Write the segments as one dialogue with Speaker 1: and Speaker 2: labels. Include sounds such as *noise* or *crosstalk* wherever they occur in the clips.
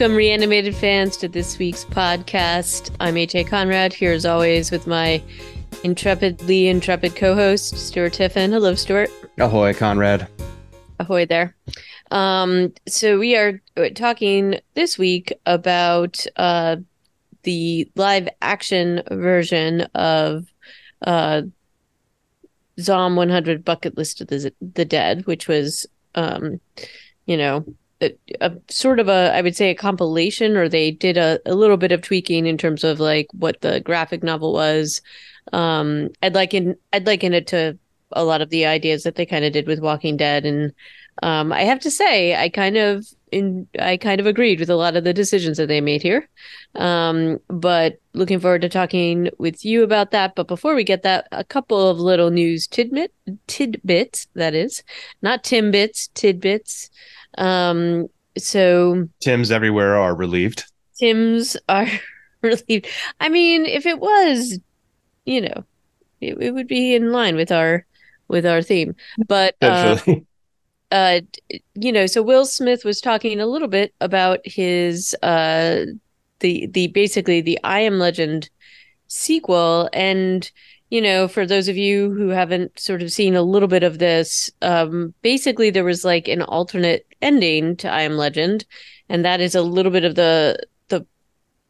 Speaker 1: Welcome, reanimated fans, to this week's podcast. I'm AJ Conrad, here as always with my intrepidly intrepid co host, Stuart Tiffin. Hello, Stuart.
Speaker 2: Ahoy, Conrad.
Speaker 1: Ahoy there. Um, so, we are talking this week about uh, the live action version of uh, Zom 100 Bucket List of the, the Dead, which was, um, you know, a, sort of a I would say a compilation, or they did a, a little bit of tweaking in terms of like what the graphic novel was. Um, I'd like in I'd liken it to a lot of the ideas that they kind of did with Walking Dead, and um, I have to say I kind of in I kind of agreed with a lot of the decisions that they made here. Um, but looking forward to talking with you about that. But before we get that, a couple of little news tidbit tidbits that is not timbits tidbits. Um, so
Speaker 2: Tim's everywhere are relieved.
Speaker 1: Tim's are *laughs* relieved. I mean, if it was, you know, it, it would be in line with our with our theme. But uh, uh, you know, so Will Smith was talking a little bit about his uh, the the basically the I Am Legend sequel. And you know, for those of you who haven't sort of seen a little bit of this, um, basically there was like an alternate ending to I Am Legend, and that is a little bit of the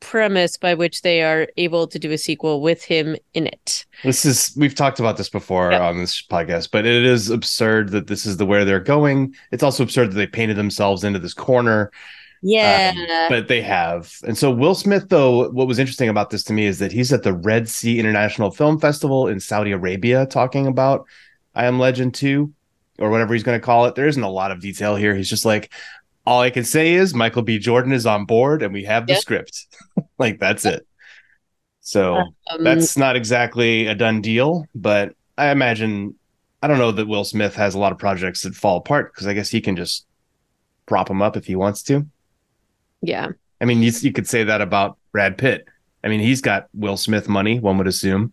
Speaker 1: premise by which they are able to do a sequel with him in it.
Speaker 2: This is we've talked about this before yep. on this podcast, but it is absurd that this is the where they're going. It's also absurd that they painted themselves into this corner
Speaker 1: yeah. Um,
Speaker 2: but they have. And so Will Smith, though, what was interesting about this to me is that he's at the Red Sea International Film Festival in Saudi Arabia talking about I Am Legend 2 or whatever he's going to call it. There isn't a lot of detail here. He's just like, all I can say is Michael B. Jordan is on board and we have the yep. script. *laughs* like, that's it. So um, that's not exactly a done deal, but I imagine, I don't know that Will Smith has a lot of projects that fall apart because I guess he can just prop them up if he wants to.
Speaker 1: Yeah.
Speaker 2: I mean, you, you could say that about Brad Pitt. I mean, he's got Will Smith money, one would assume.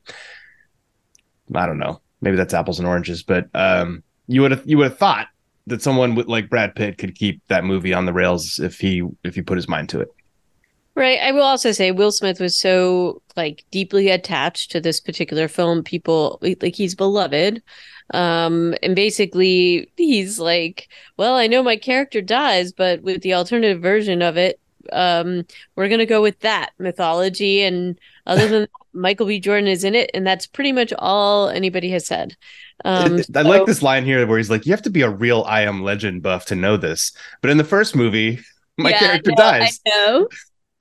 Speaker 2: I don't know. Maybe that's apples and oranges, but um, you would have you would have thought that someone with, like Brad Pitt could keep that movie on the rails if he if he put his mind to it.
Speaker 1: Right. I will also say Will Smith was so like deeply attached to this particular film. People like he's beloved. Um, and basically he's like, well, I know my character dies, but with the alternative version of it, um, we're gonna go with that mythology. And other than *laughs* that, Michael B. Jordan is in it, and that's pretty much all anybody has said.
Speaker 2: Um, I so, like this line here where he's like, "You have to be a real I Am Legend buff to know this." But in the first movie, *laughs* my yeah, character dies.
Speaker 1: I know.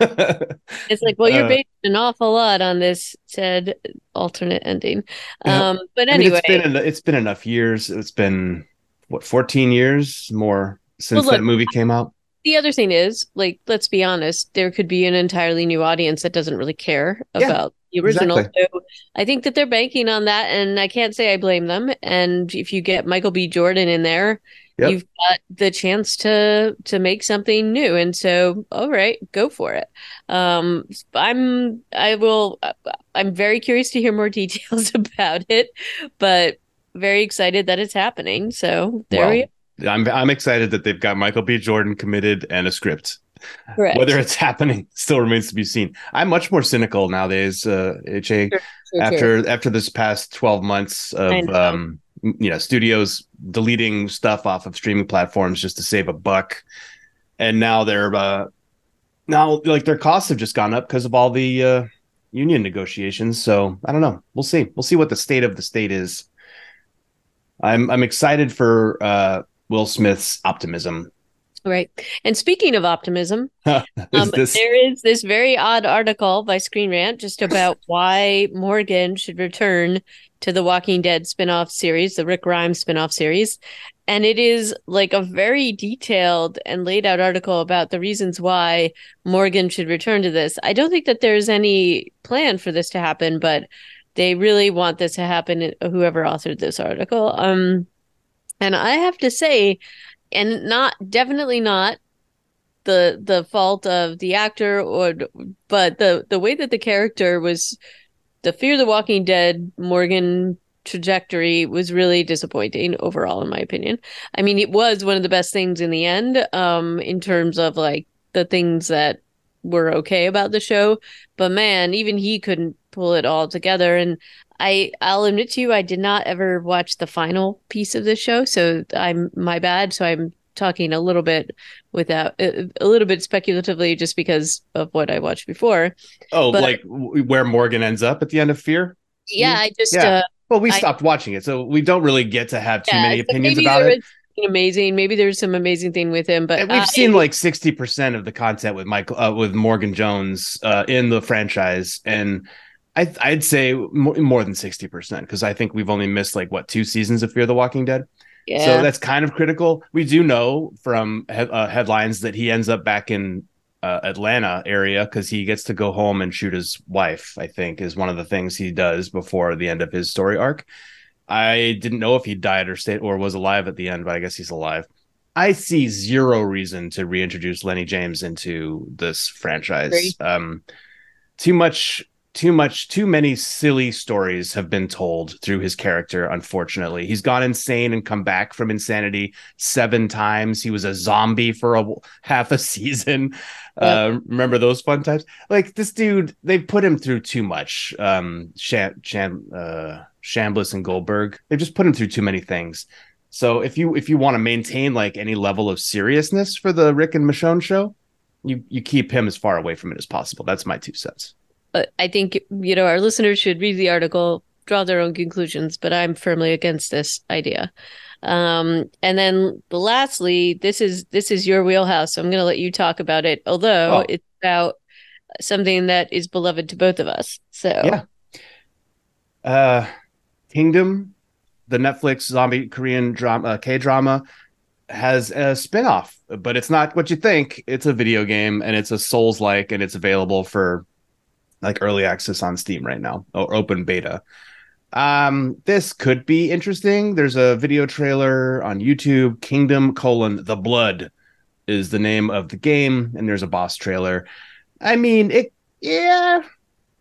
Speaker 1: It's like, well, you're uh, based an awful lot on this said alternate ending. Um, but anyway,
Speaker 2: I mean, it's been it's been enough years. It's been what 14 years more since well, look, that movie came out.
Speaker 1: The other thing is, like, let's be honest, there could be an entirely new audience that doesn't really care yeah, about the original. Exactly. So I think that they're banking on that, and I can't say I blame them. And if you get Michael B. Jordan in there, Yep. You've got the chance to to make something new, and so all right, go for it. Um, I'm I will I'm very curious to hear more *laughs* details about it, but very excited that it's happening. So there well, we.
Speaker 2: I'm I'm excited that they've got Michael B. Jordan committed and a script.
Speaker 1: Correct.
Speaker 2: Whether it's *laughs* happening still remains to be seen. I'm much more cynical nowadays, uh, HA, sure, sure, after sure. after this past 12 months of um you know studios deleting stuff off of streaming platforms just to save a buck. And now they're uh now like their costs have just gone up because of all the uh union negotiations. So i don't know. We'll see. We'll see what the state of the state is. I'm i'm excited for uh will smith's optimism
Speaker 1: Right. And speaking of optimism, *laughs* um, this... there is this very odd article by Screen Rant just about *laughs* why Morgan should return to the Walking Dead spin-off series, the Rick Grimes spin-off series. And it is like a very detailed and laid out article about the reasons why Morgan should return to this. I don't think that there's any plan for this to happen, but they really want this to happen whoever authored this article. Um and I have to say and not definitely not the the fault of the actor or but the the way that the character was the Fear the Walking Dead Morgan trajectory was really disappointing overall in my opinion. I mean it was one of the best things in the end um in terms of like the things that were okay about the show. But man, even he couldn't pull it all together. And I I'll admit to you, I did not ever watch the final piece of the show, so I'm my bad. So I'm talking a little bit without a little bit speculatively just because of what I watched before.
Speaker 2: Oh, but, like where Morgan ends up at the end of Fear?
Speaker 1: Yeah, I just yeah. Uh,
Speaker 2: well, we stopped I, watching it, so we don't really get to have too yeah, many opinions about it.
Speaker 1: Amazing. Maybe there's some amazing thing with him, but
Speaker 2: and we've uh, seen like sixty percent of the content with Michael uh, with Morgan Jones uh, in the franchise, and I, I'd say more, more than sixty percent because I think we've only missed like what two seasons of Fear the Walking Dead. Yeah. So that's kind of critical. We do know from he- uh, headlines that he ends up back in uh, Atlanta area because he gets to go home and shoot his wife. I think is one of the things he does before the end of his story arc. I didn't know if he died or stayed or was alive at the end, but I guess he's alive. I see zero reason to reintroduce Lenny James into this franchise. Um, too much too much too many silly stories have been told through his character unfortunately. He's gone insane and come back from insanity seven times. He was a zombie for a half a *laughs* season. Uh, remember those fun times? Like this dude they put him through too much. Um Sham, Sham, uh, Chambliss and Goldberg they just put him through too many things. So if you if you want to maintain like any level of seriousness for the Rick and Michonne show you you keep him as far away from it as possible. That's my two cents
Speaker 1: I think you know our listeners should read the article, draw their own conclusions. But I'm firmly against this idea. Um, and then lastly, this is this is your wheelhouse, so I'm going to let you talk about it. Although oh. it's about something that is beloved to both of us. So
Speaker 2: yeah, uh, Kingdom, the Netflix zombie Korean drama K drama has a spinoff, but it's not what you think. It's a video game and it's a Souls like, and it's available for like early access on Steam right now or open beta. Um, this could be interesting. There's a video trailer on YouTube. Kingdom colon the Blood is the name of the game, and there's a boss trailer. I mean, it yeah,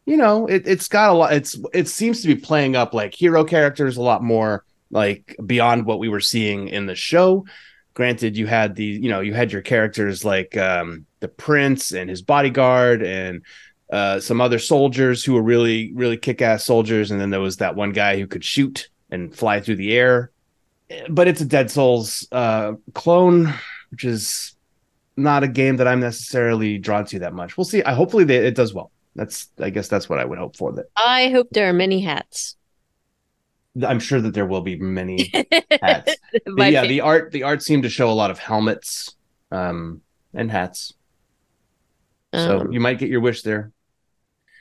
Speaker 2: you know, it it's got a lot. It's it seems to be playing up like hero characters a lot more like beyond what we were seeing in the show. Granted, you had the you know you had your characters like um the prince and his bodyguard and uh, some other soldiers who were really really kick-ass soldiers. And then there was that one guy who could shoot and fly through the air. But it's a Dark Souls uh, clone which is not a game that i'm necessarily drawn to that much. We'll see. I hopefully they, it does well. That's i guess that's what i would hope for that.
Speaker 1: I hope there are many hats.
Speaker 2: I'm sure that there will be many *laughs* hats. Yeah the art the art seemed to show a lot of helmets um, and hats. So um, you might get your wish there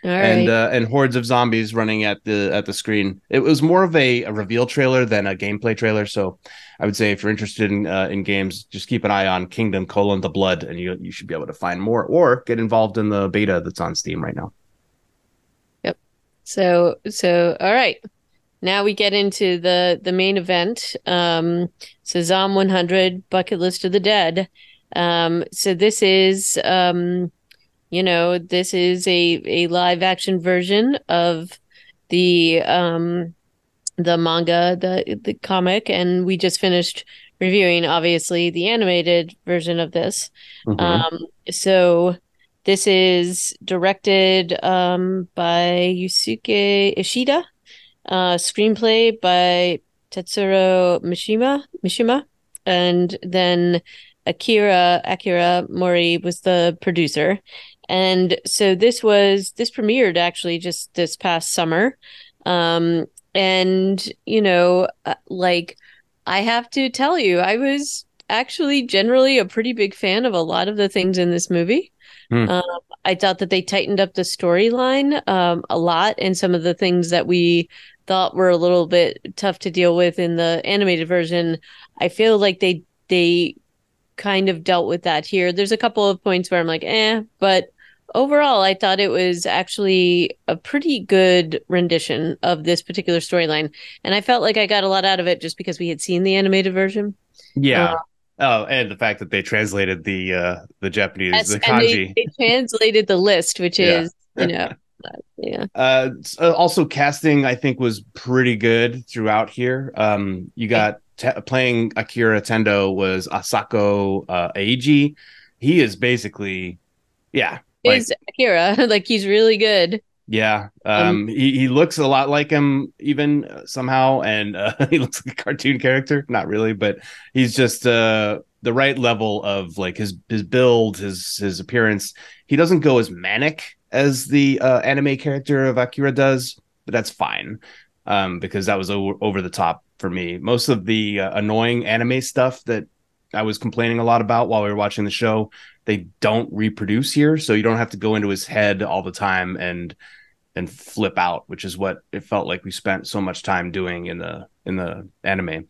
Speaker 2: and uh, and hordes of zombies running at the at the screen. It was more of a, a reveal trailer than a gameplay trailer. So I would say if you're interested in uh, in games, just keep an eye on Kingdom colon the Blood, and you you should be able to find more or get involved in the beta that's on Steam right now.
Speaker 1: Yep. So so all right. Now we get into the the main event. Um, so Zom 100 Bucket List of the Dead. Um, so this is um you know this is a a live action version of the um the manga the the comic and we just finished reviewing obviously the animated version of this mm-hmm. um so this is directed um by Yusuke Ishida uh screenplay by Tatsuro Mishima Mishima and then Akira Akira Mori was the producer and so this was this premiered actually just this past summer. Um and you know uh, like i have to tell you i was actually generally a pretty big fan of a lot of the things in this movie. Hmm. um, i thought that they tightened up the storyline um, a lot and some of the things that we thought were a little bit tough to deal with in the animated version i feel like they they kind of dealt with that here. There's a couple of points where i'm like eh but overall, I thought it was actually a pretty good rendition of this particular storyline. And I felt like I got a lot out of it just because we had seen the animated version.
Speaker 2: Yeah. Uh, oh, and the fact that they translated the uh the Japanese yes, the kanji.
Speaker 1: They, they, translated the list, which yeah. is, you know, yeah. *laughs*
Speaker 2: Uh, uh, also casting I think was pretty good throughout here. Um you got playing Akira Tendo was Akaso uh, Eiji he is basically, yeah, like,
Speaker 1: Is Akira *laughs* like he's really good?
Speaker 2: yeah. Um, he he looks a lot like him even uh, somehow, and uh, *laughs* he looks like a cartoon character. Not really, but he's just uh the right level of like his his build, his his appearance. He doesn't go as manic as the uh, anime character of Akira does, but that's fine um, because that was over, over the top for me. Most of the uh, annoying anime stuff that I was complaining a lot about while we were watching the show, they don't reproduce here, so you don't have to go into his head all the time and and flip out, which is what it felt like we spent so much time doing in the in the anime.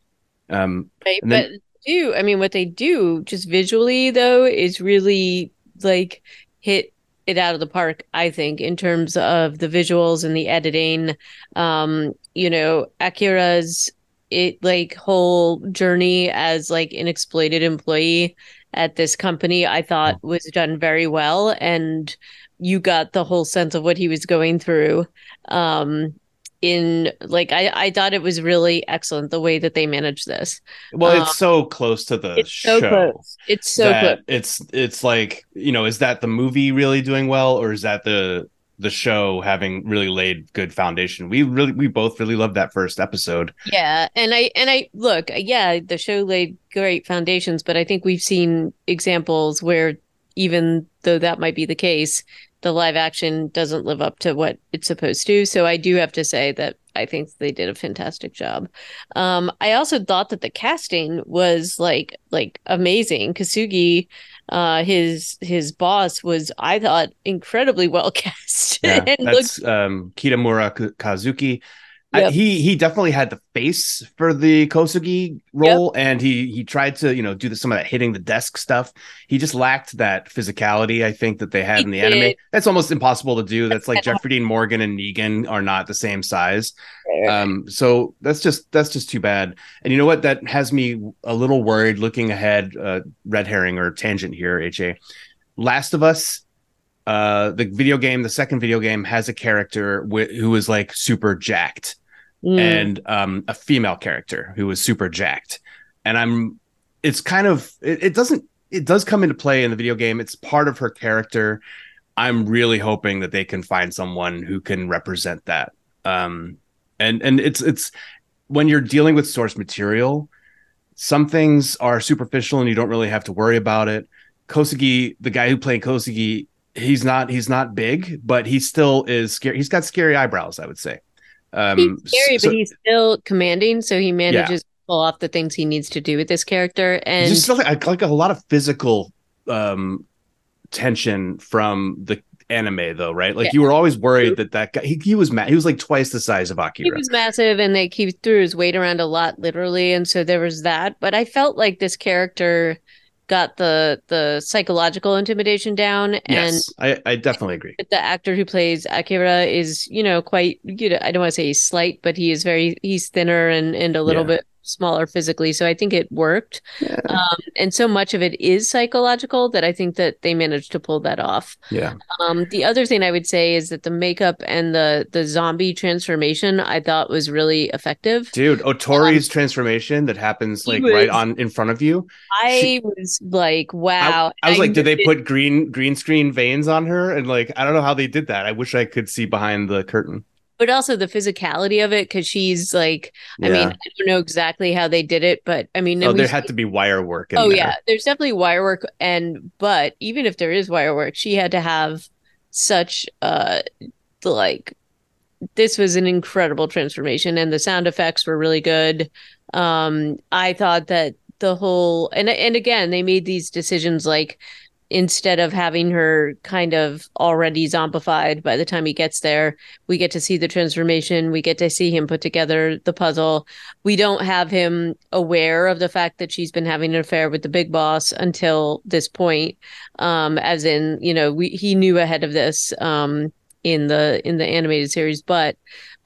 Speaker 2: Um,
Speaker 1: Right.
Speaker 2: And
Speaker 1: But do I mean what they do just visually though is really like hit it out of the park, I think, in terms of the visuals and the editing. Um, you know, Akira's it like whole journey as like an exploited employee at this company, I thought was done very well. And you got the whole sense of what he was going through. Um, in like I, I thought it was really excellent the way that they managed this.
Speaker 2: well,
Speaker 1: Um,
Speaker 2: it's so close to the
Speaker 1: It's
Speaker 2: show.
Speaker 1: so close. It's so close.
Speaker 2: It's it's like you know, is that the movie really doing well, or is that the the show having really laid good foundation? We really we both really loved that first episode.
Speaker 1: Yeah, and I and I look, yeah, the show laid great foundations, but I think we've seen examples where even though that might be the case, the live action doesn't live up to what it's supposed to. So I do have to say that I think they did a fantastic job. Um, I also thought that the casting was like like amazing. Kosugi, uh, his his boss was I thought incredibly well *laughs* cast
Speaker 2: Yeah,
Speaker 1: and looked
Speaker 2: that's um, Kitamura K- Kazuki. I, he he definitely had the face for the Kosugi role, and he he tried to you know do the, some of that hitting the desk stuff. He just lacked that physicality. I think that they had
Speaker 1: He
Speaker 2: in the anime. That's almost impossible to do. That's like Jeffrey Dean Morgan and Negan are not the same size. Um, so that's just that's just too bad. And you know what? That has me a little worried looking ahead. Uh, red herring or tangent here. Ha. Last of Us, uh, the video game, the second video game has a character wi- who is like super jacked,
Speaker 1: Mm.
Speaker 2: and um, a female character who is super jacked. And I'm, it's kind of it, it doesn't it does come into play in the video game. It's part of her character. I'm really hoping that they can find someone who can represent that. Um, and and it's it's when you're dealing with source material, some things are superficial and you don't really have to worry about it. Kosugi, the guy who played Kosugi, he's not he's not big, but he still is scary. He's got scary eyebrows, I would say. Um,
Speaker 1: he's scary,
Speaker 2: so-
Speaker 1: but he's still commanding, so he manages to pull off the things he needs to do with this character. And
Speaker 2: just like, like a lot of physical um tension from the anime though right like
Speaker 1: Yeah.
Speaker 2: you were always worried that that guy he, he was mad he was like twice the size of Akira.
Speaker 1: he was massive, and like he threw his weight around a lot, literally, and so there was that. But I felt like this character got the the psychological intimidation down, and
Speaker 2: yes i i definitely agree
Speaker 1: the actor who plays Akira is, you know, quite you know, I don't want to say he's slight, but he is very he's thinner and and a little
Speaker 2: Yeah.
Speaker 1: bit smaller physically. So I think it worked.
Speaker 2: yeah,
Speaker 1: Um, and so much of it is psychological that I think that they managed to pull that off.
Speaker 2: yeah.
Speaker 1: Um, the other thing I would say is that the makeup and the the zombie transformation I thought was really effective.
Speaker 2: dude otori's transformation that happens like
Speaker 1: was-
Speaker 2: right on in front of you
Speaker 1: I was like, wow.
Speaker 2: i was like did they put green green screen veins on her and like i don't know how they did that i wish i could see behind the curtain
Speaker 1: but also the physicality of it because she's like, I mean, I don't know exactly how they did it, but I mean,
Speaker 2: oh there had to be wire work in
Speaker 1: Oh
Speaker 2: there.
Speaker 1: yeah, there's definitely wire work and but even if there is wire work, she had to have such uh like this was an incredible transformation and the sound effects were really good. Um I thought that the whole and and again, they made these decisions like instead of having her kind of already zombified by the time he gets there, we get to see the transformation, we get to see him put together the puzzle. We don't have him aware of the fact that she's been having an affair with the big boss until this point um as in you know we he knew ahead of this um in the in the animated series but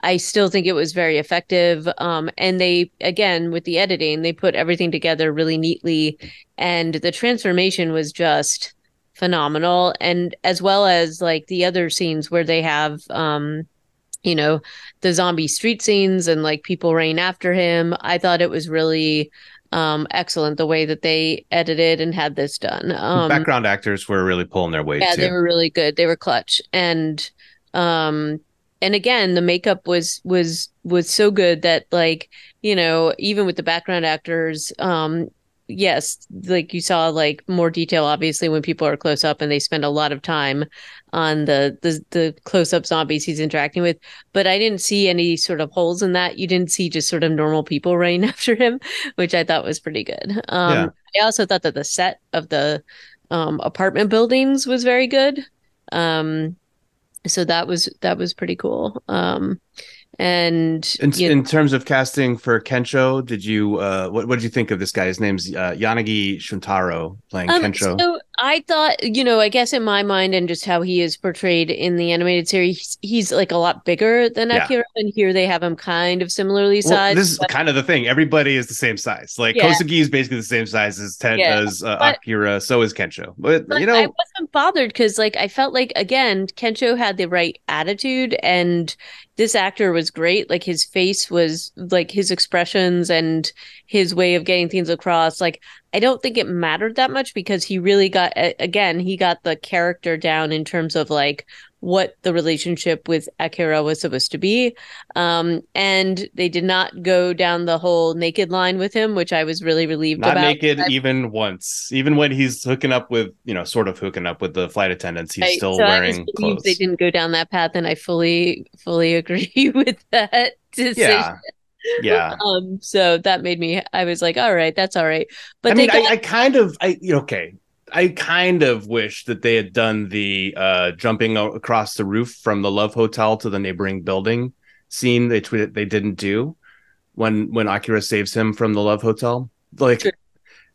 Speaker 1: i still think it was very effective. Um and they again with the editing they put everything together really neatly and the transformation was just phenomenal. And as well as like the other scenes where they have um you know the zombie street scenes and like people rain after him i thought it was really um excellent the way that they edited and had this done. Um
Speaker 2: Background actors were really pulling their weight
Speaker 1: yeah
Speaker 2: too.
Speaker 1: they were really good. They were clutch. And um and again the makeup was was was so good that like you know even with the background actors um yes like you saw like more detail obviously when people are close up and they spend a lot of time on the the, the close up zombies he's interacting with. But i didn't see any sort of holes in that. You didn't see just sort of normal people *laughs* running after him which i thought was pretty good. Um
Speaker 2: Yeah.
Speaker 1: i also thought that the set of the um apartment buildings was very good. Um so that was that was pretty cool. Um and
Speaker 2: In,
Speaker 1: you
Speaker 2: in terms of casting for Kensho, did you uh what what did you think of this guy? His name's uh, Yanagi Shuntaro playing
Speaker 1: Um,
Speaker 2: Kensho.
Speaker 1: so I thought, you know, I guess in my mind and just how he is portrayed in the animated series, he's like a lot bigger than
Speaker 2: Yeah.
Speaker 1: Akira, and here they have him kind of similarly
Speaker 2: Well,
Speaker 1: sized.
Speaker 2: this is
Speaker 1: but-
Speaker 2: kind of the thing. Everybody is the same size. Like
Speaker 1: Yeah.
Speaker 2: Kosugi is basically the same size as Ted
Speaker 1: Yeah.
Speaker 2: as uh,
Speaker 1: But-
Speaker 2: Akira. So is Kensho. But,
Speaker 1: but
Speaker 2: you know,
Speaker 1: I wasn't bothered because, like, I felt like again, Kensho had the right attitude, and this actor was great. Like, his face was like his expressions and his way of getting things across. Like, I don't think it mattered that much because he really got again, he got the character down in terms of like what the relationship with Akira was supposed to be. Um, and they did not go down the whole naked line with him, which I was really relieved
Speaker 2: not
Speaker 1: about.
Speaker 2: naked
Speaker 1: I-
Speaker 2: even once. Even when he's hooking up with, you know, sort of hooking up with the flight attendants, he's still
Speaker 1: So
Speaker 2: wearing clothes.
Speaker 1: They didn't go down that path, and I fully, fully *laughs* agree with that decision.
Speaker 2: yeah. Yeah. *laughs*
Speaker 1: Um. So that made me. I was like, all right, that's all right. But
Speaker 2: I mean,
Speaker 1: got,
Speaker 2: I, I kind of, I okay, I kind of wish that they had done the uh jumping across the roof from the Love Hotel to the neighboring building scene. They tweeted they didn't do when when Akira saves him from the Love Hotel. Like
Speaker 1: Sure.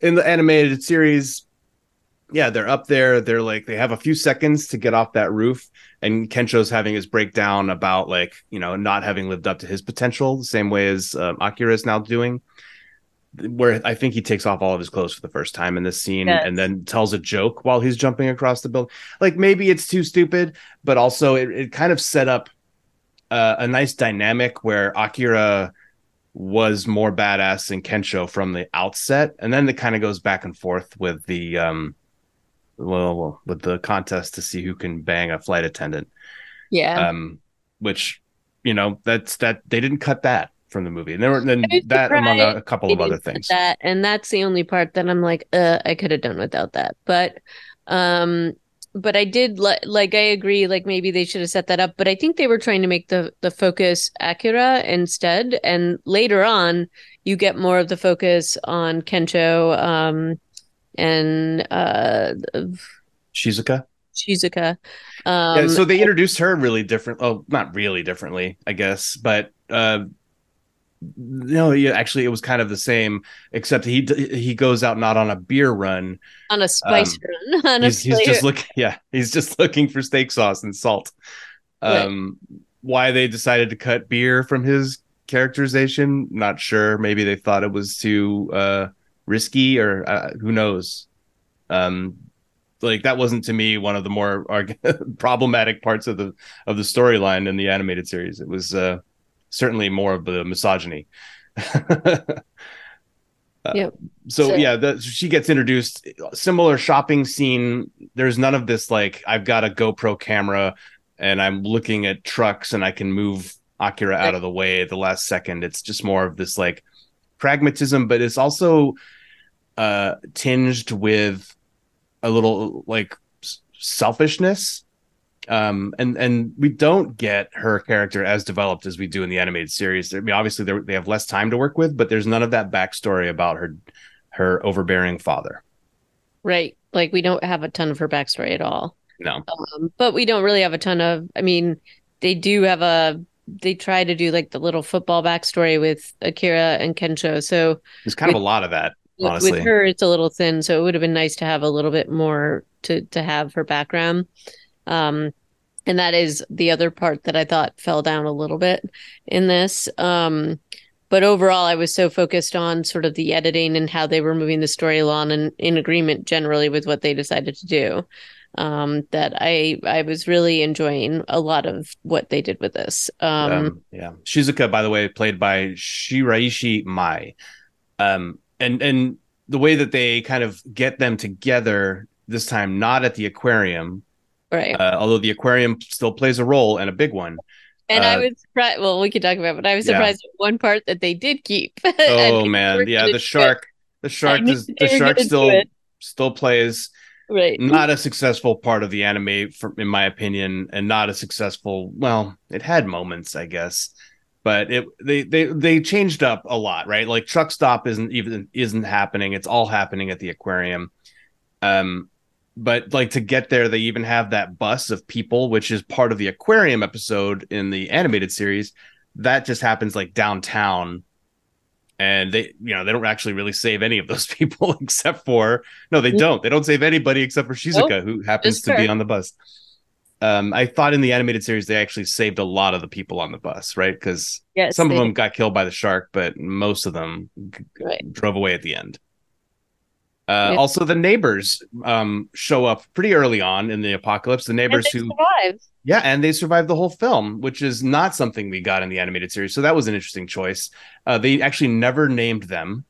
Speaker 2: in the animated series, yeah, they're up there. They're like they have a few seconds to get off that roof, and Kensho's having his breakdown about like you know not having lived up to his potential the same way as um, Akira is now doing where I think he takes off all of his clothes for the first time in this scene
Speaker 1: Yes.
Speaker 2: and then tells a joke while he's jumping across the building. Like maybe it's too stupid, but also it, it kind of set up uh, a nice dynamic where Akira was more badass than Kensho from the outset, and then it kind of goes back and forth with the um, well, well, with the contest to see who can bang a flight attendant.
Speaker 1: yeah.
Speaker 2: Um, which you know that's that they didn't cut that from the movie, and there were then that among a, a couple of other things.
Speaker 1: That and that's the only part that I'm like, uh, I could have done without that. But, um, but I did li- like I agree. Like maybe they should have set that up. But I think they were trying to make the the focus Akira instead. And later on, you get more of the focus on Kensho um, and uh,
Speaker 2: Shizuka.
Speaker 1: Shizuka. Um,
Speaker 2: yeah, so they introduced her really different. Oh, not really differently, I guess, but uh, no, yeah, actually, it was kind of the same, except he he goes out not on a beer run.
Speaker 1: on a spice
Speaker 2: um,
Speaker 1: run. *laughs* On a
Speaker 2: He's, he's just looking, yeah, he's just *laughs* looking for steak sauce and salt.
Speaker 1: Right.
Speaker 2: Um, why they decided to cut beer from his characterization, not sure. Maybe they thought it was too uh, risky, or uh, who knows. Um, like that wasn't to me one of the more arg- *laughs* problematic parts of the of the storyline in the animated series. It was uh, certainly more of the misogyny. *laughs* Uh,
Speaker 1: Yep.
Speaker 2: So,
Speaker 1: So-
Speaker 2: yeah, the, she gets introduced. Similar shopping scene. There's none of this like I've got a GoPro camera and I'm looking at trucks and I can move Akira out of the way at the last second. It's just more of this like pragmatism, but it's also uh tinged with a little like selfishness um and and we don't get her character as developed as we do in the animated series i mean obviously they have less time to work with but there's none of that backstory about her her overbearing father
Speaker 1: right. Like we don't have a ton of her backstory at all.
Speaker 2: no
Speaker 1: Um, but we don't really have a ton of. I mean, they do have a. They try to do like the little football backstory with Akira and Kensho. So
Speaker 2: there's kind of a lot of that honestly
Speaker 1: with her, it's a little thin. So it would have been nice to have a little bit more to to have her background. Um, and that is the other part that I thought fell down a little bit in this. Um, but overall, I was so focused on sort of the editing and how they were moving the story along, and in agreement generally with what they decided to do. um, that I I was really enjoying a lot of what they did with this. Um, um,
Speaker 2: yeah, Shizuka, by the way, played by Shiraishi Mai, um, and and the way that they kind of get them together this time, not at the aquarium,
Speaker 1: right?
Speaker 2: Uh, although the aquarium still plays a role and a big one.
Speaker 1: And uh, I was surprised. Well, we could talk about, it, but I was surprised yeah. at one part that they did keep. *laughs*
Speaker 2: oh man, yeah, the shark. The shark. Is, the shark still still plays
Speaker 1: right
Speaker 2: not a successful part of the anime for, in my opinion and not a successful well it had moments i guess but it they they they changed up a lot right? Like truck stop isn't even isn't happening. It's all happening at the aquarium. Um but like to get there they even have that bus of people which is part of the aquarium episode in the animated series. That just happens like downtown. And they you know they don't actually really save any of those *laughs* people except for no they don't. They don't save anybody except for shizuka nope. who happens to be on the bus um i thought in the animated series they actually saved a lot of the people on the bus right because yes, some of them got killed by the shark but most of them right. drove away at the end uh, yeah. Also, the neighbors um, show up pretty early on in the apocalypse. The neighbors who survive. Yeah, and they survived the whole film, which is not something we got in the animated series. So that was an interesting choice. Uh, they actually never named them.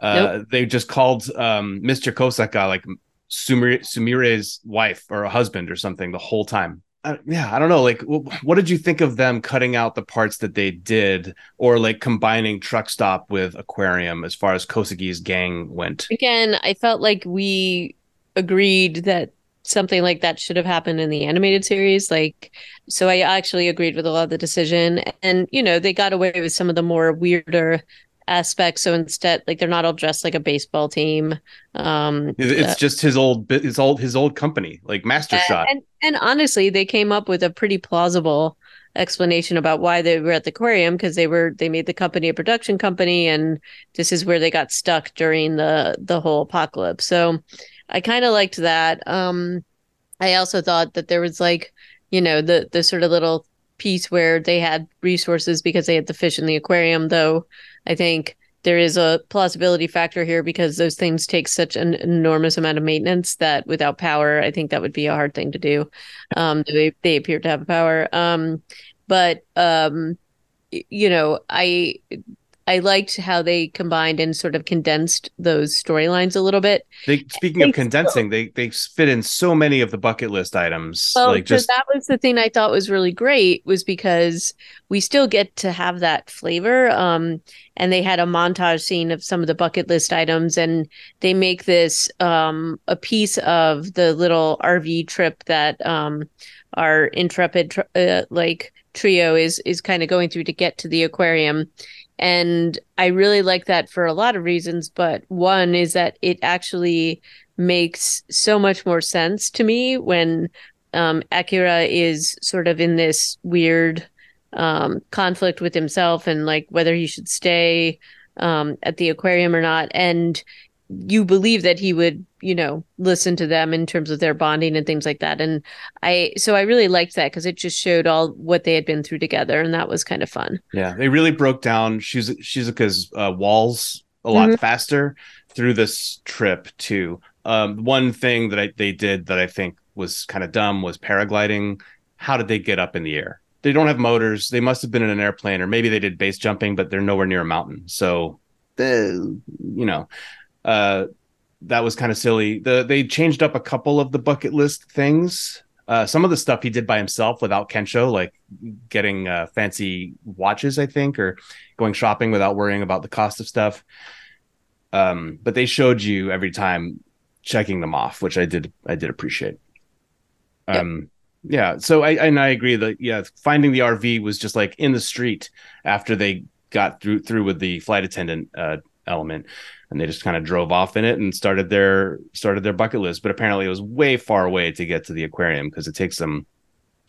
Speaker 2: Uh, nope. They just called um, Mr. Kosaka like Sumire, Sumire's wife or a husband or something the whole time. Uh, yeah, I don't know. Like, what did you think of them cutting out the parts that they did, or like combining Truck Stop with Aquarium as far as Kosugi's gang went?
Speaker 1: Again, I felt like we agreed that something like that should have happened in the animated series. Like, so I actually agreed with a lot of the decision, and you know, they got away with some of the more weirder aspects. So instead, like they're not all dressed like a baseball team. Um,
Speaker 2: it's uh, just his old, his old, his old company, like Master
Speaker 1: and,
Speaker 2: Shot.
Speaker 1: And, and honestly, they came up with a pretty plausible explanation about why they were at the aquarium because they were they made the company a production company and this is where they got stuck during the the whole apocalypse so i kind of liked that um i also thought that there was like you know the the sort of little piece where they had resources because they had the fish in the aquarium though I think there is a plausibility factor here because those things take such an enormous amount of maintenance that without power, I think that would be a hard thing to do. Um, they, they appear to have power. Um, but, um, you know, I I liked how they combined and sort of condensed those storylines a little bit.
Speaker 2: They speaking of condensing, so, they they fit in so many of the bucket list items.
Speaker 1: Well, like just that was the thing I thought was really great was because we still get to have that flavor. Um, and they had a montage scene of some of the bucket list items, and they make this um a piece of the little RV trip that um our intrepid uh, like trio is is kind of going through to get to the aquarium and I really like that for a lot of reasons. But one is that it actually makes so much more sense to me when um, Akira is sort of in this weird um, conflict with himself and like whether he should stay um, at the aquarium or not. And you believe that he would you know listen to them in terms of their bonding and things like that. And i so i really liked that because it just showed all what they had been through together and that was kind of fun.
Speaker 2: Yeah they really broke down Shiz- shizuka's uh, walls a lot mm-hmm. faster through this trip too. Um, one thing that I, they did that i think was kind of dumb was paragliding. How did they get up in the air? They don't have motors. They must have been in an airplane or maybe they did base jumping but they're nowhere near a mountain. So the you know uh, that was kind of silly. The they changed up a couple of the bucket list things. Uh, some of the stuff he did by himself without Kensho, like getting uh, fancy watches, I think, or going shopping without worrying about the cost of stuff. Um, but they showed you every time checking them off, which I did I did appreciate. Um, yep. yeah. So I and I agree that yeah, finding the RV was just like in the street after they got through through with the flight attendant uh, element and they just kind of drove off in it and started their started their bucket list. But apparently it was way far away to get to the aquarium because it takes them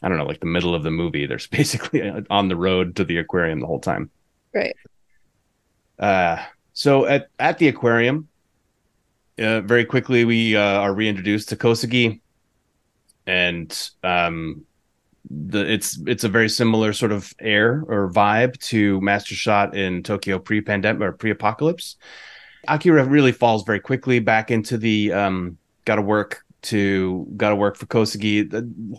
Speaker 2: i don't know like the middle of the movie. They're *laughs* basically on the road to the aquarium the whole time.
Speaker 1: Right.
Speaker 2: Uh so at at the aquarium uh, very quickly we uh, are reintroduced to Kosugi and um the it's it's a very similar sort of air or vibe to master shot in tokyo pre-pandemic or pre-apocalypse Akira really falls very quickly back into the um, got to work to got to work for Kosugi.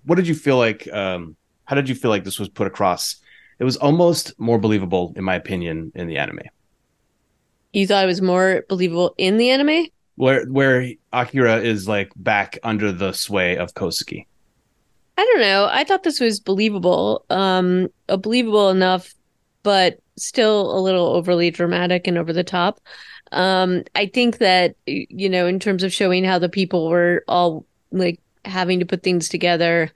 Speaker 2: What did you feel like? Um, how did you feel like this was put across? It was almost more believable, in my opinion, in the anime.
Speaker 1: You thought it was more believable in the anime?
Speaker 2: Where where Akira is like back under the sway of Kosugi.
Speaker 1: I don't know. I thought this was believable. Um, believable enough, but still a little overly dramatic and over the top. Um, I think that you know, in terms of showing how the people were all like having to put things together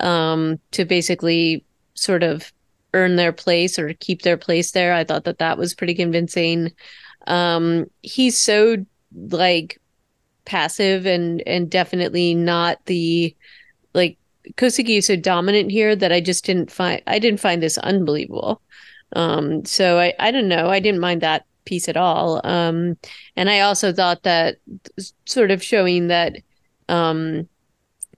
Speaker 1: um, to basically sort of earn their place or keep their place there, I thought that that was pretty convincing. Um, he's so like passive and and definitely not the Kosugi is so dominant here that I just didn't find I didn't find this unbelievable. Um, so I I don't know I didn't mind that piece at all. Um, and I also thought that sort of showing that um,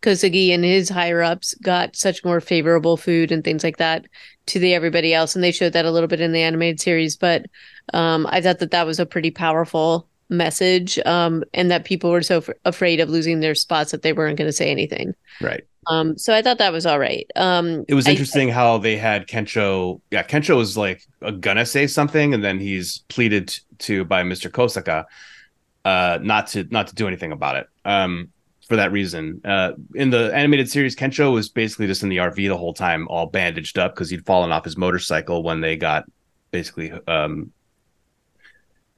Speaker 1: Kosugi and his higher ups got such more favorable food and things like that to the everybody else, and they showed that a little bit in the animated series. But um, I thought that that was a pretty powerful message, um, and that people were so f- afraid of losing their spots that they weren't going to say anything.
Speaker 2: Right.
Speaker 1: Um, so I thought that was all right. Um,
Speaker 2: it was interesting
Speaker 1: I,
Speaker 2: how they had Kensho. Yeah, Kensho was like gonna say something, and then he's pleaded to by Mister Kosaka, uh, not to not to do anything about it. Um, for that reason, uh, in the animated series, Kensho was basically just in the RV the whole time, all bandaged up because he'd fallen off his motorcycle when they got basically, um,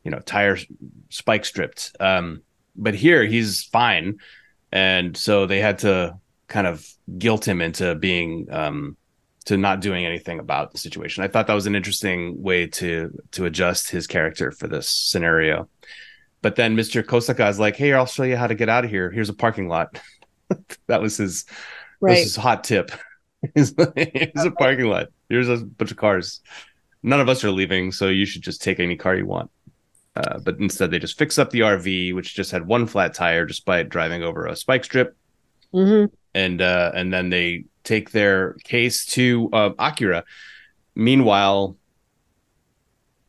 Speaker 2: you know, tires spike stripped. Um, but here he's fine, and so they had to kind of guilt him into being um, to not doing anything about the situation. I thought that was an interesting way to to adjust his character for this scenario. But then Mr. Kosaka is like, "Hey, I'll show you how to get out of here. Here's a parking lot." *laughs* that was his right. was his hot tip. *laughs* Here's a parking lot. Here's a bunch of cars. None of us are leaving, so you should just take any car you want. Uh, but instead, they just fix up the RV, which just had one flat tire, despite driving over a spike strip.
Speaker 1: Mm-hmm
Speaker 2: and uh, and then they take their case to uh, Akira. Meanwhile,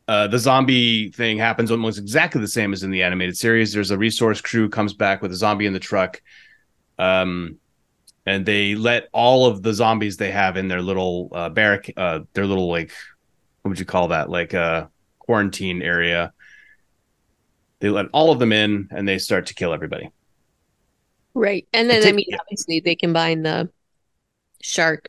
Speaker 2: uh, the zombie thing happens almost exactly the same as in the animated series. There's a resource crew comes back with a zombie in the truck, um, and they let all of the zombies they have in their little uh, barrack, uh, their little like, what would you call that? Like a uh, quarantine area. They let all of them in, and they start to kill everybody.
Speaker 1: Right. And then, I mean, obviously, they combine the shark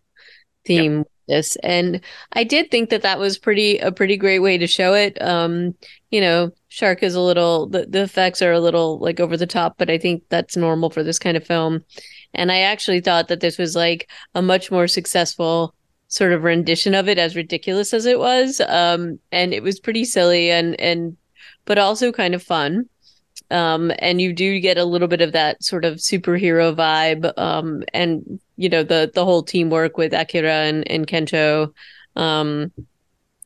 Speaker 1: theme with this. And I did think that that was pretty, a pretty great way to show it. Um, you know, shark is a little, the, the effects are a little like over the top, but I think that's normal for this kind of film. And I actually thought that this was like a much more successful sort of rendition of it, as ridiculous as it was. Um, and it was pretty silly and, and, but also kind of fun. Um, and you do get a little bit of that sort of superhero vibe. Um, and you know, the the whole teamwork with Akira and, and Kensho. Um,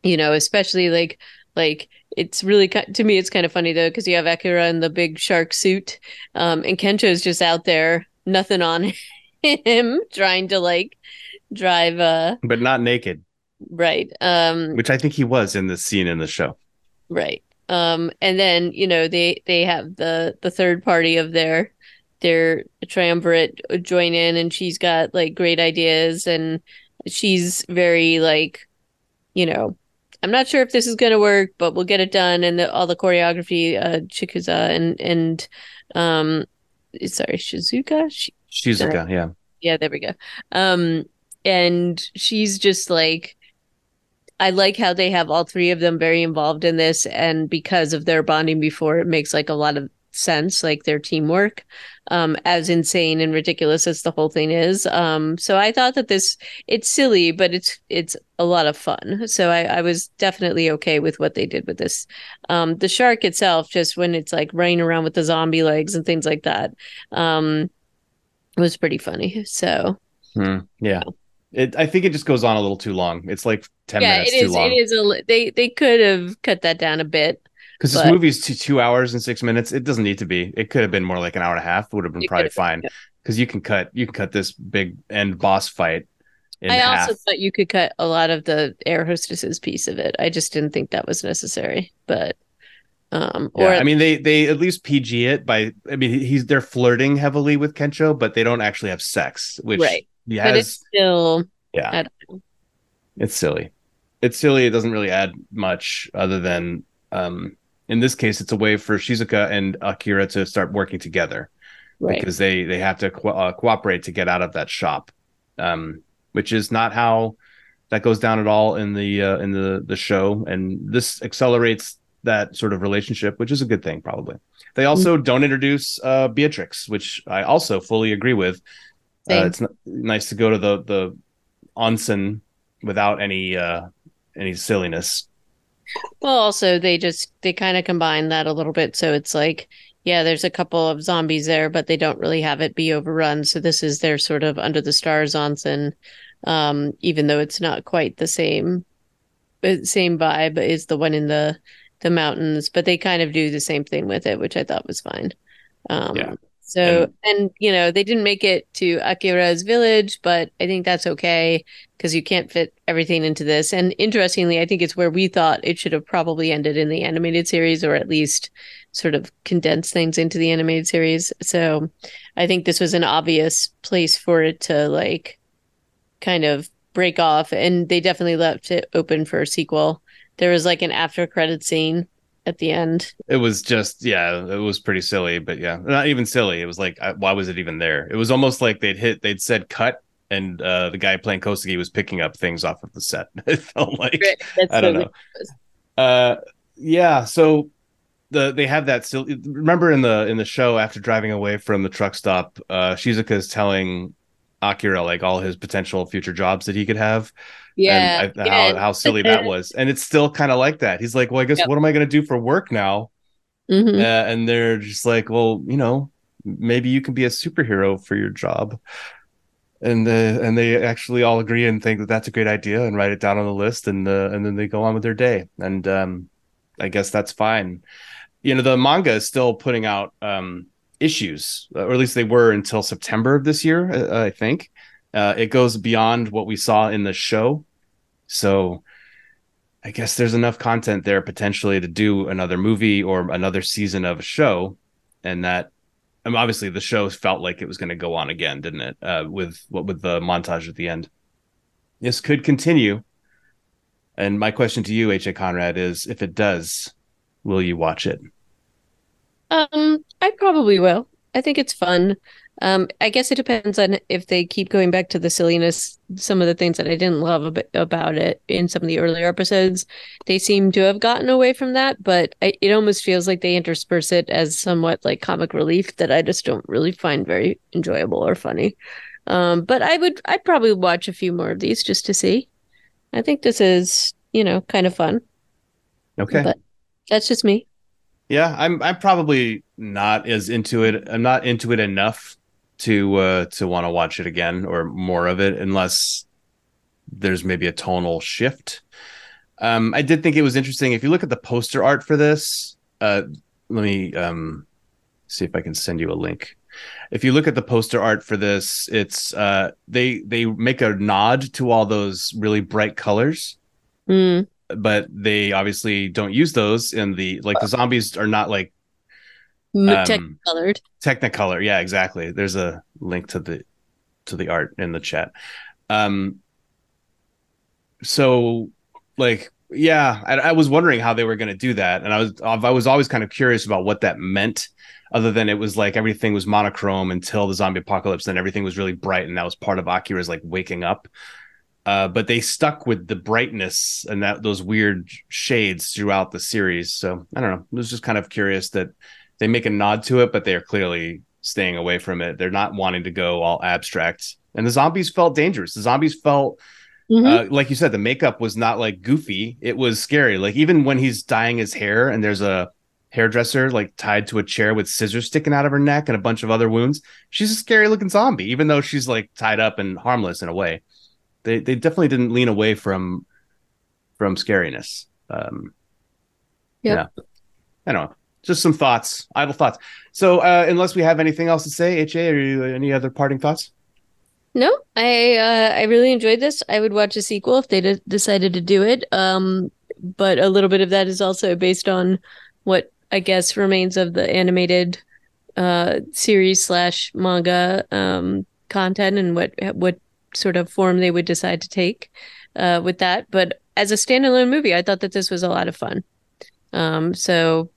Speaker 1: you know, especially like like it's really to me it's kind of funny though because you have Akira in the big shark suit, um, and is just out there, nothing on *laughs* him, trying to like drive uh
Speaker 2: but not naked.
Speaker 1: Right. Um
Speaker 2: which I think he was in the scene in the show.
Speaker 1: Right um and then you know they they have the the third party of their their triumvirate join in and she's got like great ideas and she's very like you know i'm not sure if this is going to work but we'll get it done and the, all the choreography uh chikuza and and um sorry shizuka?
Speaker 2: Sh- shizuka. yeah.
Speaker 1: Yeah there we go. Um and she's just like I like how they have all three of them very involved in this, and because of their bonding before, it makes like a lot of sense, like their teamwork. Um, as insane and ridiculous as the whole thing is. Um, so I thought that this it's silly, but it's it's a lot of fun. So I, I was definitely okay with what they did with this. Um, the shark itself, just when it's like running around with the zombie legs and things like that, um, was pretty funny. So
Speaker 2: hmm. yeah. It, I think it just goes on a little too long. It's like ten yeah, minutes
Speaker 1: it is,
Speaker 2: too long.
Speaker 1: It is a they they could have cut that down a bit
Speaker 2: because this movie's two, two hours and six minutes. It doesn't need to be. It could have been more like an hour and a half. Would have been probably fine because you can cut you can cut this big end boss fight.
Speaker 1: I half. also thought you could cut a lot of the air hostesses piece of it. I just didn't think that was necessary, but Um,
Speaker 2: Yeah,
Speaker 1: or
Speaker 2: I mean they they at least PG it by I mean he's they're flirting heavily with Kensho, but they don't actually have sex, which
Speaker 1: Right.
Speaker 2: He
Speaker 1: but it's still
Speaker 2: yeah. It's silly. It's silly. It doesn't really add much other than um in this case it's a way for Shizuka and Akira to start working together
Speaker 1: right.
Speaker 2: because they they have to co- uh, cooperate to get out of that shop. Um which is not how that goes down at all in the uh, in the the show and this accelerates that sort of relationship which is a good thing probably they
Speaker 1: Mm-hmm.
Speaker 2: also don't introduce uh beatrix which i also fully agree with uh, it's n- nice to go to the the onsen without any uh any silliness
Speaker 1: Well, also they just they kind of combine that a little bit, so it's like, yeah, there's a couple of zombies there, but they don't really have it be overrun. So this is their sort of under the stars onsen, um, even though it's not quite the same uh, same vibe is the one in the the mountains, but they kind of do the same thing with it, which I thought was fine. Um,
Speaker 2: Yeah.
Speaker 1: So and you know they didn't make it to Akira's village, but I think that's okay because you can't fit everything into this. And interestingly, I think it's where we thought it should have probably ended in the animated series, or at least sort of condense things into the animated series. So I think this was an obvious place for it to like kind of break off, and they definitely left it open for a sequel. There was like an after credit scene at the end.
Speaker 2: it was just yeah it was pretty silly but yeah not even silly it was like I, why was it even there it was almost like they'd hit they'd said cut and uh the guy playing kosugi was picking up things off of the set *laughs* it felt like
Speaker 1: That's
Speaker 2: I don't know. Uh, yeah. So the they have that still. Remember in the in the show after driving away from the truck stop, uh, Shizuka is telling Akira like all his potential future jobs that he could have.
Speaker 1: Yeah,
Speaker 2: and I,
Speaker 1: yeah.
Speaker 2: how how silly that *laughs* was. And it's still kind of like that. He's like, well, I guess
Speaker 1: Yep.
Speaker 2: what am I going to do for work now?
Speaker 1: Mhm.
Speaker 2: Uh, and they're just like, well, you know, maybe you can be a superhero for your job. And uh, and they actually all agree and think that that's a great idea and write it down on the list and uh, and then they go on with their day and um, I guess that's fine. You know, the manga is still putting out um, issues, or at least they were until September of this year, uh, I think. Uh, it goes beyond what we saw in the show, so I guess there's enough content there potentially to do another movie or another season of a show, and that I mean, obviously the show felt like it was going to go on again, didn't it? Uh, with what with the montage at the end. This could continue. And my question to you, H.A. Conrad, is if it does, will you watch it?
Speaker 1: Um, I probably will. I think it's fun. Um, I guess it depends on if they keep going back to the silliness. Some of the things that I didn't love ab- about it in some of the earlier episodes, they seem to have gotten away from that. But I, it almost feels like they intersperse it as somewhat like comic relief that I just don't really find very enjoyable or funny. Um, but I would, I'd probably watch a few more of these just to see. I think this is, you know, kind of fun.
Speaker 2: Okay.
Speaker 1: But that's just me.
Speaker 2: Yeah, I'm I'm probably not as into it. I'm not into it enough to uh to want to watch it again or more of it unless there's maybe a tonal shift. Um I did think it was interesting if you look at the poster art for this, uh let me um see if I can send you a link. If you look at the poster art for this, it's uh they they make a nod to all those really bright colors
Speaker 1: Mm,
Speaker 2: but they obviously don't use those in the like the zombies are not like
Speaker 1: um, colored.
Speaker 2: technicolor. Yeah exactly. There's a link to the to the art in the chat. Um so like yeah I, I was wondering how they were going to do that and i was i was always kind of curious about what that meant other than it was like everything was monochrome until the zombie apocalypse then everything was really bright and that was part of akira's like waking up uh, but they stuck with the brightness and that those weird shades throughout the series so i don't know I was just kind of curious that they make a nod to it, but they are clearly staying away from it. They're not wanting to go all abstract. And the zombies felt dangerous. The zombies felt,
Speaker 1: Mhm.
Speaker 2: uh, like you said, the makeup was not like goofy. It was scary. Like even when he's dyeing his hair and there's a hairdresser like tied to a chair with scissors sticking out of her neck and a bunch of other wounds, she's a scary looking zombie, even though she's like tied up and harmless in a way. They they definitely didn't lean away from from scariness. Um,
Speaker 1: Yep.
Speaker 2: yeah. I don't know. Just some thoughts, idle thoughts. So, uh, unless we have anything else to say, HA, or you, any other parting thoughts?
Speaker 1: No, I uh, I really enjoyed this. I would watch a sequel if they d- decided to do it. Um, but a little bit of that is also based on what I guess, remains of the animated uh, series slash manga um, content and what what sort of form they would decide to take uh, with that. But as a standalone movie, I thought that this was a lot of fun. Um, so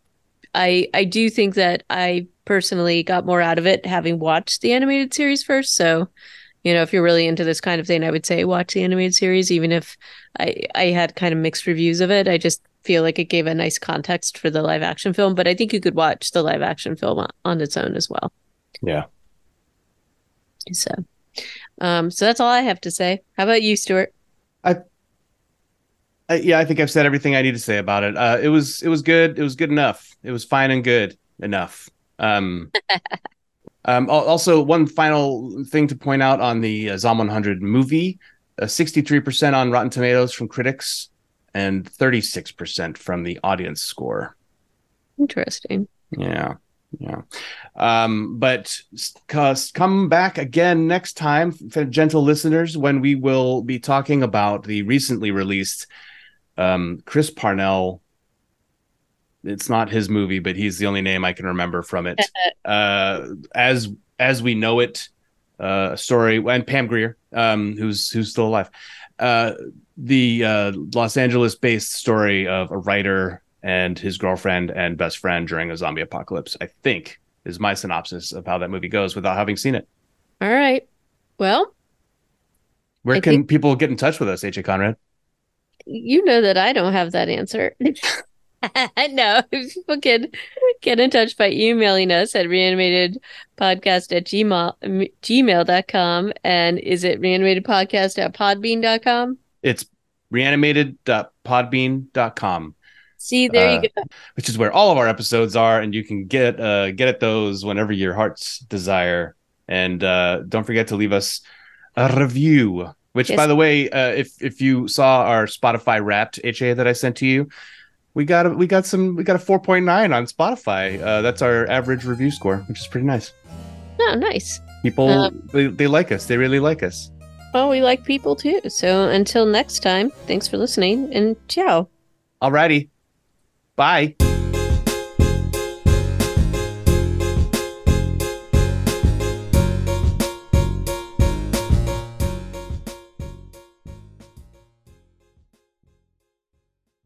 Speaker 1: I I do think that I personally got more out of it having watched the animated series first. So you know, if you're really into this kind of thing, I would say watch the animated series, even if I I had kind of mixed reviews of it. I just feel like it gave a nice context for the live action film, but I think you could watch the live action film on, on its own as well.
Speaker 2: Yeah.
Speaker 1: So, um, so that's all I have to say. How about you, Stuart?
Speaker 2: I, I yeah, I think I've said everything I need to say about it. Uh, it was it was good. It was good enough. It was fine and good enough. Um, *laughs* um, also, one final thing to point out on the uh, Zom 100 movie: uh, 63% on Rotten Tomatoes from critics and 36% from the audience score.
Speaker 1: Interesting.
Speaker 2: Yeah. Yeah. Um, but come back again next time, gentle listeners, when we will be talking about the recently released um, Chris Parnell. It's not his movie, but he's the only name I can remember from it. *laughs* uh, as as we know it, uh, story and Pam Grier, um, who's who's still alive. Uh, the uh, Los Angeles based story of a writer and his girlfriend and best friend during a zombie apocalypse, I think is my synopsis of how that movie goes without having seen it.
Speaker 1: All right. Well,
Speaker 2: where I can think... people get in touch with us, AJ Conrad?
Speaker 1: You know that I don't have that answer. *laughs* no, *laughs* people can get in touch by emailing us at reanimatedpodcast at gmail, gmail.com. And is it reanimatedpodcast at podbean.com?
Speaker 2: It's reanimated.podbean.com.
Speaker 1: See, there uh, you go.
Speaker 2: Which is where all of our episodes are, and you can get uh, get at those whenever your heart's desire. And uh, don't forget to leave us a review. Which, yes. by the way, uh, if if you saw our Spotify Wrapped HA that I sent to you, we got a, we got some we got a four point nine on Spotify. Uh, that's our average review score, which is pretty nice.
Speaker 1: Oh, nice.
Speaker 2: People um, they, they like us. They really like us.
Speaker 1: Well, we like people too. So until next time, thanks for listening and ciao.
Speaker 2: Alrighty. Bye.